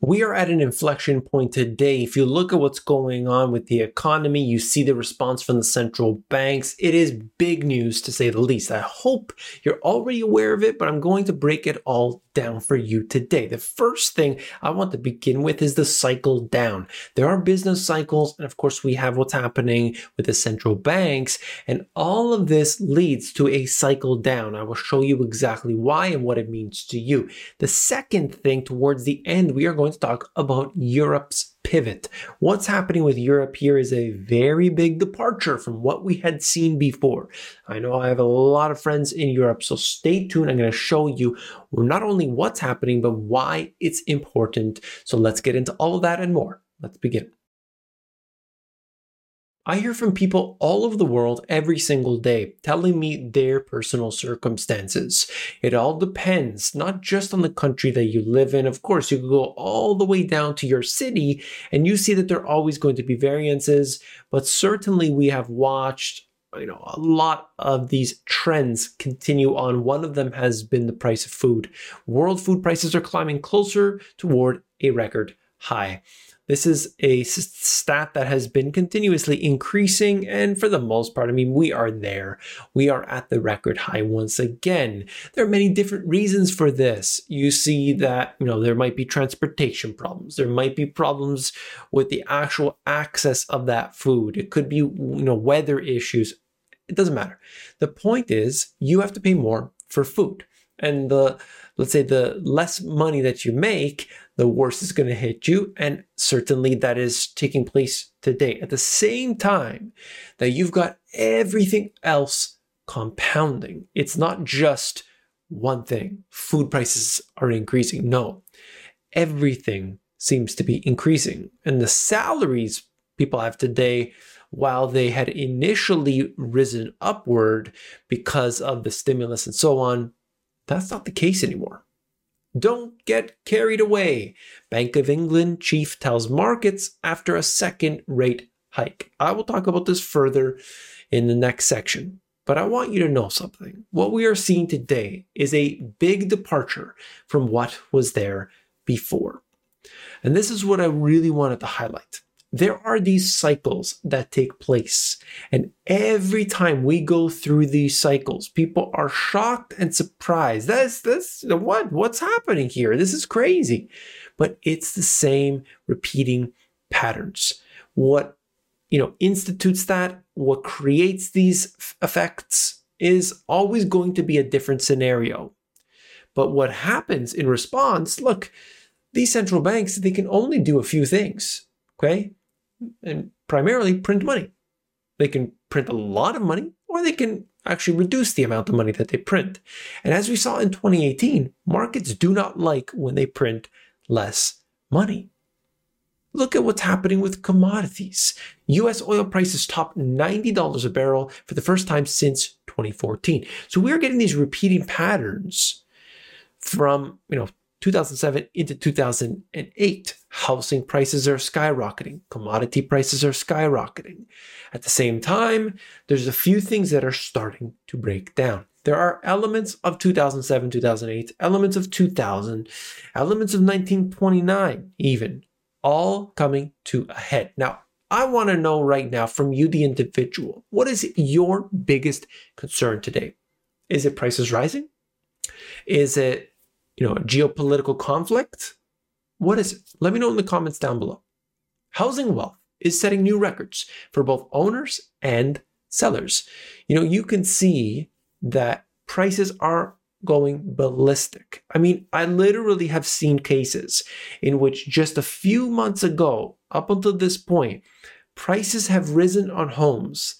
we are at an inflection point today. If you look at what's going on with the economy, you see the response from the central banks. It is big news to say the least. I hope you're already aware of it, but I'm going to break it all down for you today. The first thing I want to begin with is the cycle down. There are business cycles, and of course, we have what's happening with the central banks, and all of this leads to a cycle down. I will show you exactly why and what it means to you. The second thing towards the end, we are going talk about Europe's pivot. What's happening with Europe here is a very big departure from what we had seen before. I know I have a lot of friends in Europe, so stay tuned. I'm going to show you not only what's happening, but why it's important. So let's get into all of that and more. Let's begin. I hear from people all over the world every single day telling me their personal circumstances. It all depends, not just on the country that you live in. Of course, you can go all the way down to your city and you see that there are always going to be variances, but certainly we have watched you know a lot of these trends continue on one of them has been the price of food world food prices are climbing closer toward a record high this is a stat that has been continuously increasing, and for the most part, I mean, we are there. We are at the record high once again. There are many different reasons for this. You see that, you know, there might be transportation problems, there might be problems with the actual access of that food, it could be, you know, weather issues. It doesn't matter. The point is, you have to pay more for food. And the let's say the less money that you make, the worst is going to hit you. And certainly that is taking place today. At the same time that you've got everything else compounding, it's not just one thing. Food prices are increasing. No, everything seems to be increasing. And the salaries people have today, while they had initially risen upward because of the stimulus and so on, that's not the case anymore. Don't get carried away. Bank of England chief tells markets after a second rate hike. I will talk about this further in the next section. But I want you to know something. What we are seeing today is a big departure from what was there before. And this is what I really wanted to highlight there are these cycles that take place. And every time we go through these cycles, people are shocked and surprised. That's, that's what, what's happening here? This is crazy. But it's the same repeating patterns. What, you know, institutes that, what creates these effects is always going to be a different scenario. But what happens in response, look, these central banks, they can only do a few things. Okay and primarily print money. They can print a lot of money or they can actually reduce the amount of money that they print. And as we saw in 2018, markets do not like when they print less money. Look at what's happening with commodities. US oil prices topped $90 a barrel for the first time since 2014. So we're getting these repeating patterns from, you know, 2007 into 2008. Housing prices are skyrocketing, commodity prices are skyrocketing. At the same time, there's a few things that are starting to break down. There are elements of 2007, 2008, elements of 2000, elements of 1929, even, all coming to a head. Now, I want to know right now from you, the individual, what is your biggest concern today? Is it prices rising? Is it you know, geopolitical conflict? What is it? Let me know in the comments down below. Housing wealth is setting new records for both owners and sellers. You know, you can see that prices are going ballistic. I mean, I literally have seen cases in which just a few months ago, up until this point, prices have risen on homes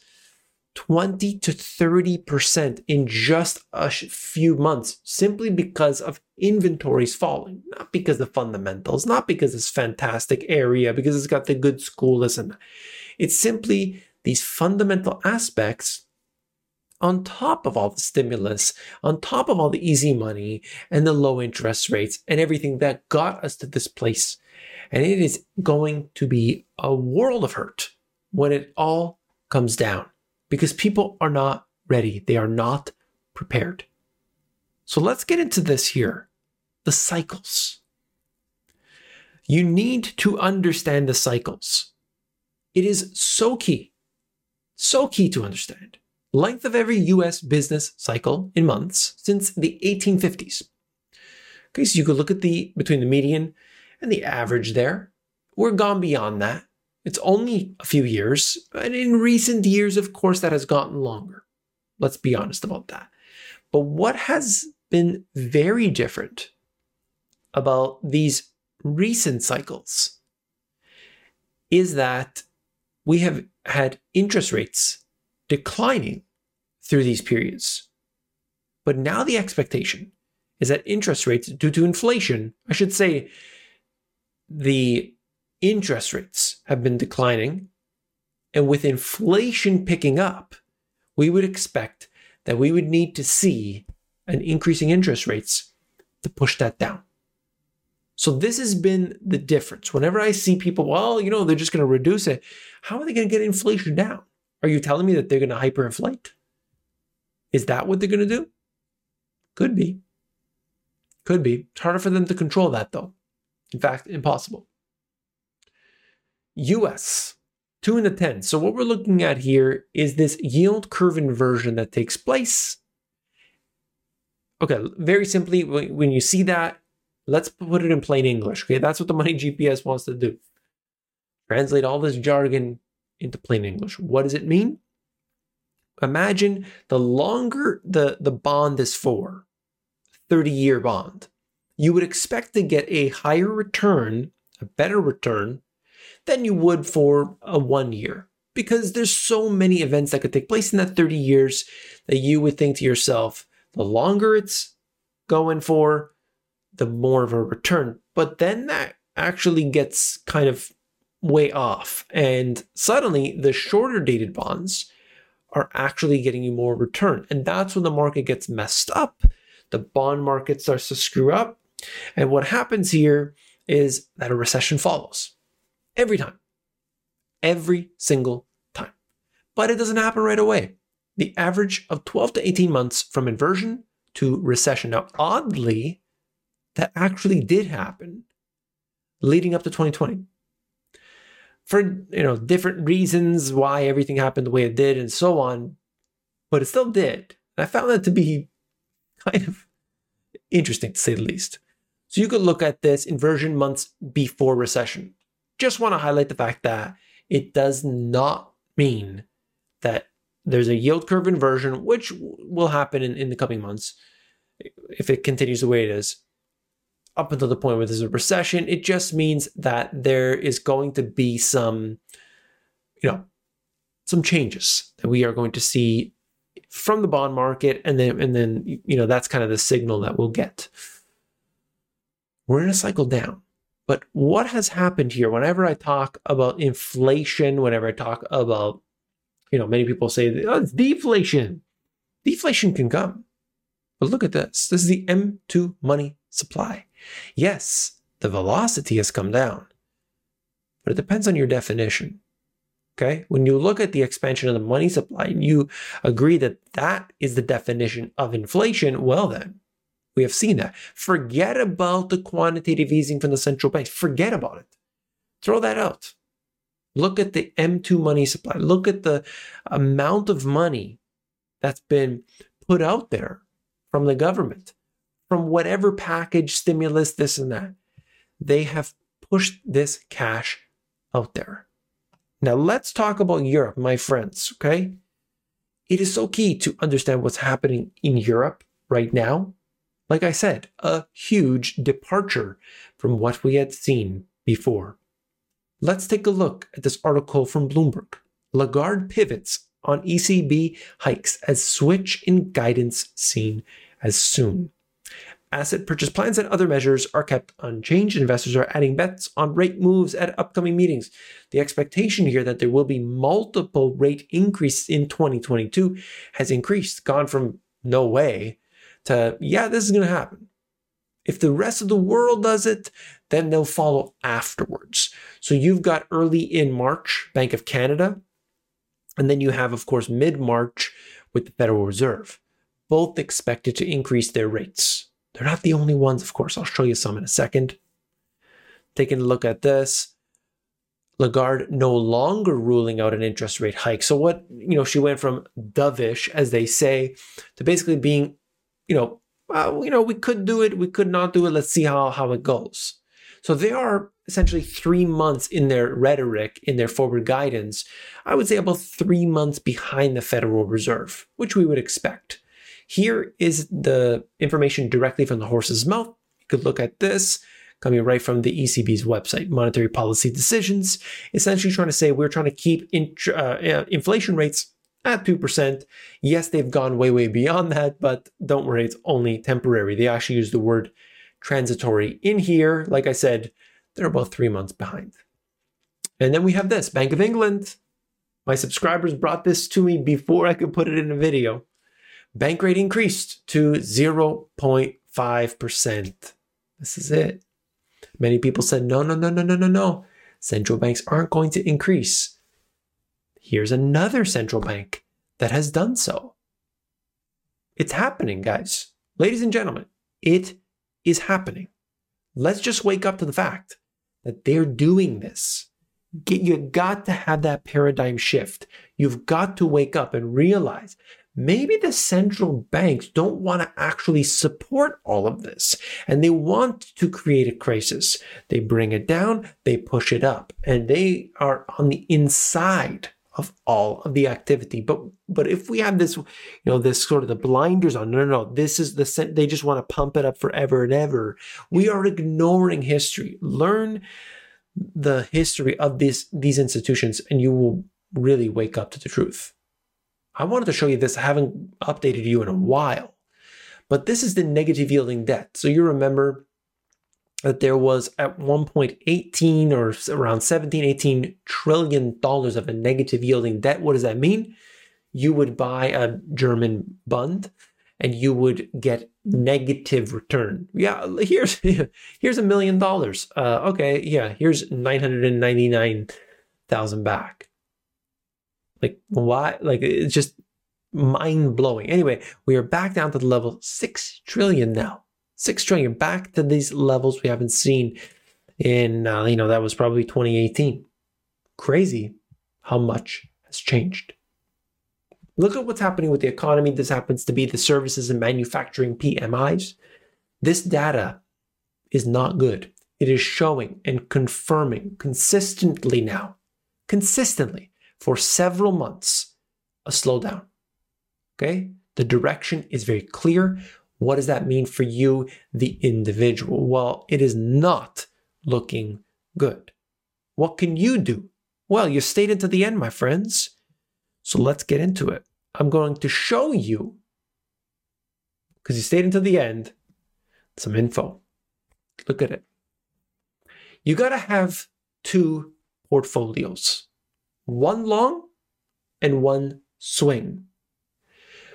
20 to 30% in just a few months simply because of inventories falling, not because of fundamentals, not because it's fantastic area, because it's got the good school, listen. It's simply these fundamental aspects on top of all the stimulus, on top of all the easy money and the low interest rates and everything that got us to this place. And it is going to be a world of hurt when it all comes down because people are not ready. They are not prepared. So let's get into this here the cycles. You need to understand the cycles. It is so key, so key to understand. Length of every US business cycle in months since the 1850s. Okay, so you could look at the between the median and the average there. We're gone beyond that. It's only a few years, and in recent years, of course, that has gotten longer. Let's be honest about that. But what has been very different about these recent cycles is that we have had interest rates declining through these periods. But now the expectation is that interest rates, due to inflation, I should say, the interest rates have been declining. And with inflation picking up, we would expect that we would need to see an increasing interest rates to push that down. So this has been the difference. Whenever I see people, well, you know, they're just going to reduce it. How are they going to get inflation down? Are you telling me that they're going to hyperinflate? Is that what they're going to do? Could be. Could be. It's harder for them to control that, though. In fact, impossible. US, 2 in the 10. So, what we're looking at here is this yield curve inversion that takes place. Okay, very simply, when you see that, let's put it in plain English. Okay, that's what the Money GPS wants to do. Translate all this jargon into plain English. What does it mean? Imagine the longer the, the bond is for, 30 year bond, you would expect to get a higher return, a better return, than you would for a one year. Because there's so many events that could take place in that 30 years that you would think to yourself, the longer it's going for, the more of a return. But then that actually gets kind of way off. And suddenly the shorter dated bonds are actually getting you more return. And that's when the market gets messed up the bond market starts to screw up. And what happens here is that a recession follows every time, every single time. But it doesn't happen right away. The average of 12 to 18 months from inversion to recession. Now, oddly, that actually did happen leading up to 2020 for you know different reasons why everything happened the way it did and so on but it still did and i found that to be kind of interesting to say the least. So you could look at this inversion months before recession. Just want to highlight the fact that it does not mean that there's a yield curve inversion, which will happen in, in the coming months if it continues the way it is. Up until the point where there's a recession, it just means that there is going to be some, you know, some changes that we are going to see from the bond market and then and then you know that's kind of the signal that we'll get we're in a cycle down but what has happened here whenever i talk about inflation whenever i talk about you know many people say oh, it's deflation. Deflation can come. But look at this. This is the m2 money supply. Yes the velocity has come down but it depends on your definition Okay. When you look at the expansion of the money supply and you agree that that is the definition of inflation, well, then we have seen that. Forget about the quantitative easing from the central bank. Forget about it. Throw that out. Look at the M2 money supply. Look at the amount of money that's been put out there from the government, from whatever package, stimulus, this and that. They have pushed this cash out there. Now, let's talk about Europe, my friends, okay? It is so key to understand what's happening in Europe right now. Like I said, a huge departure from what we had seen before. Let's take a look at this article from Bloomberg. Lagarde pivots on ECB hikes as switch in guidance seen as soon. Asset purchase plans and other measures are kept unchanged. Investors are adding bets on rate moves at upcoming meetings. The expectation here that there will be multiple rate increases in 2022 has increased, gone from no way to, yeah, this is going to happen. If the rest of the world does it, then they'll follow afterwards. So you've got early in March, Bank of Canada, and then you have, of course, mid March with the Federal Reserve, both expected to increase their rates. They're not the only ones, of course. I'll show you some in a second. taking a look at this, Lagarde no longer ruling out an interest rate hike. So what, you know, she went from dovish, as they say, to basically being, you know, well, you know, we could do it, we could not do it. Let's see how how it goes. So they are essentially three months in their rhetoric, in their forward guidance. I would say about three months behind the Federal Reserve, which we would expect. Here is the information directly from the horse's mouth. You could look at this coming right from the ECB's website, monetary policy decisions, essentially trying to say we're trying to keep int- uh, inflation rates at 2%. Yes, they've gone way, way beyond that, but don't worry, it's only temporary. They actually use the word transitory in here. Like I said, they're about three months behind. And then we have this Bank of England. My subscribers brought this to me before I could put it in a video. Bank rate increased to 0.5%. This is it. Many people said, no, no, no, no, no, no, no. Central banks aren't going to increase. Here's another central bank that has done so. It's happening, guys. Ladies and gentlemen, it is happening. Let's just wake up to the fact that they're doing this. You got to have that paradigm shift. You've got to wake up and realize maybe the central banks don't want to actually support all of this and they want to create a crisis. They bring it down, they push it up, and they are on the inside of all of the activity. But but if we have this, you know, this sort of the blinders on, no, no, no, this is the they just want to pump it up forever and ever. We are ignoring history. Learn the history of these these institutions, and you will really wake up to the truth. I wanted to show you this. I haven't updated you in a while. But this is the negative yielding debt. So you remember that there was at one point 18 or around 17, 18 trillion dollars of a negative yielding debt. What does that mean? You would buy a German bond and you would get negative return. Yeah, here's here's a million dollars. Uh, okay, yeah, here's 999,000 back. Like why? Like it's just mind blowing. Anyway, we are back down to the level six trillion now. Six trillion back to these levels we haven't seen in uh, you know that was probably 2018. Crazy how much has changed. Look at what's happening with the economy. This happens to be the services and manufacturing PMIs. This data is not good. It is showing and confirming consistently now, consistently for several months a slowdown. Okay? The direction is very clear. What does that mean for you, the individual? Well, it is not looking good. What can you do? Well, you stayed into the end, my friends. So let's get into it. I'm going to show you, because you stayed until the end, some info. Look at it. You got to have two portfolios one long and one swing.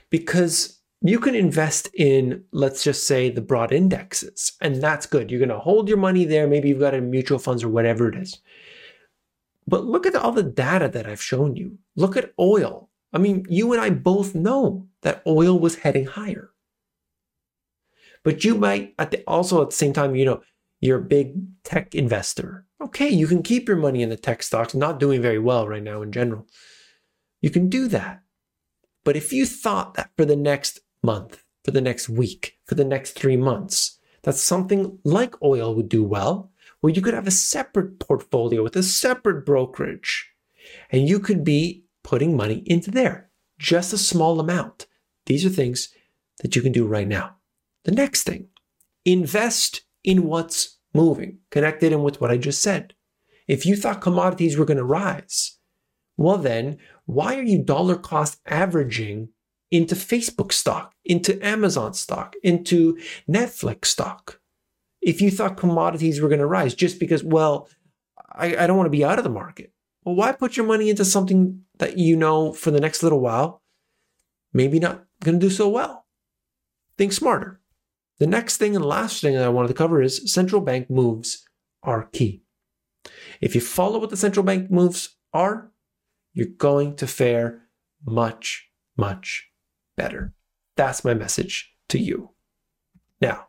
Because you can invest in, let's just say, the broad indexes, and that's good. You're going to hold your money there. Maybe you've got in mutual funds or whatever it is. But look at all the data that I've shown you. Look at oil. I mean, you and I both know that oil was heading higher. But you might at the, also at the same time, you know, you're a big tech investor. Okay, you can keep your money in the tech stocks, not doing very well right now in general. You can do that. But if you thought that for the next month, for the next week, for the next three months, that something like oil would do well, well, you could have a separate portfolio with a separate brokerage, and you could be putting money into there, just a small amount. These are things that you can do right now. The next thing, invest in what's moving, connected in with what I just said. If you thought commodities were going to rise, well, then why are you dollar cost averaging into Facebook stock, into Amazon stock, into Netflix stock? If you thought commodities were going to rise just because, well, I, I don't want to be out of the market. Well, why put your money into something that you know for the next little while, maybe not going to do so well? Think smarter. The next thing and last thing that I wanted to cover is central bank moves are key. If you follow what the central bank moves are, you're going to fare much, much better. That's my message to you. Now,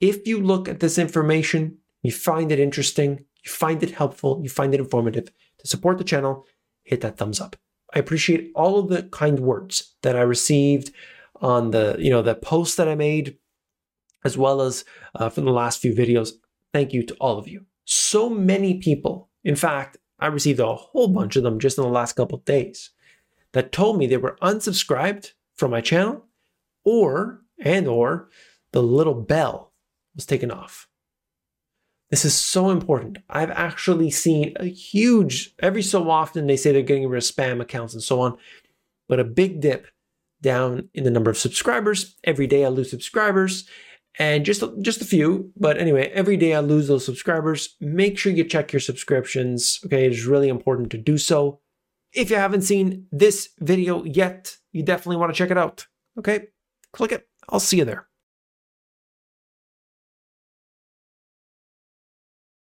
if you look at this information you find it interesting, you find it helpful, you find it informative, to support the channel, hit that thumbs up. I appreciate all of the kind words that I received on the, you know, the post that I made, as well as uh, from the last few videos. Thank you to all of you. So many people, in fact, I received a whole bunch of them just in the last couple of days that told me they were unsubscribed from my channel or and or the little bell was taken off. This is so important. I've actually seen a huge, every so often they say they're getting rid of spam accounts and so on, but a big dip down in the number of subscribers. Every day I lose subscribers and just just a few, but anyway, every day I lose those subscribers. Make sure you check your subscriptions. Okay, it is really important to do so. If you haven't seen this video yet, you definitely want to check it out. Okay, click it. I'll see you there.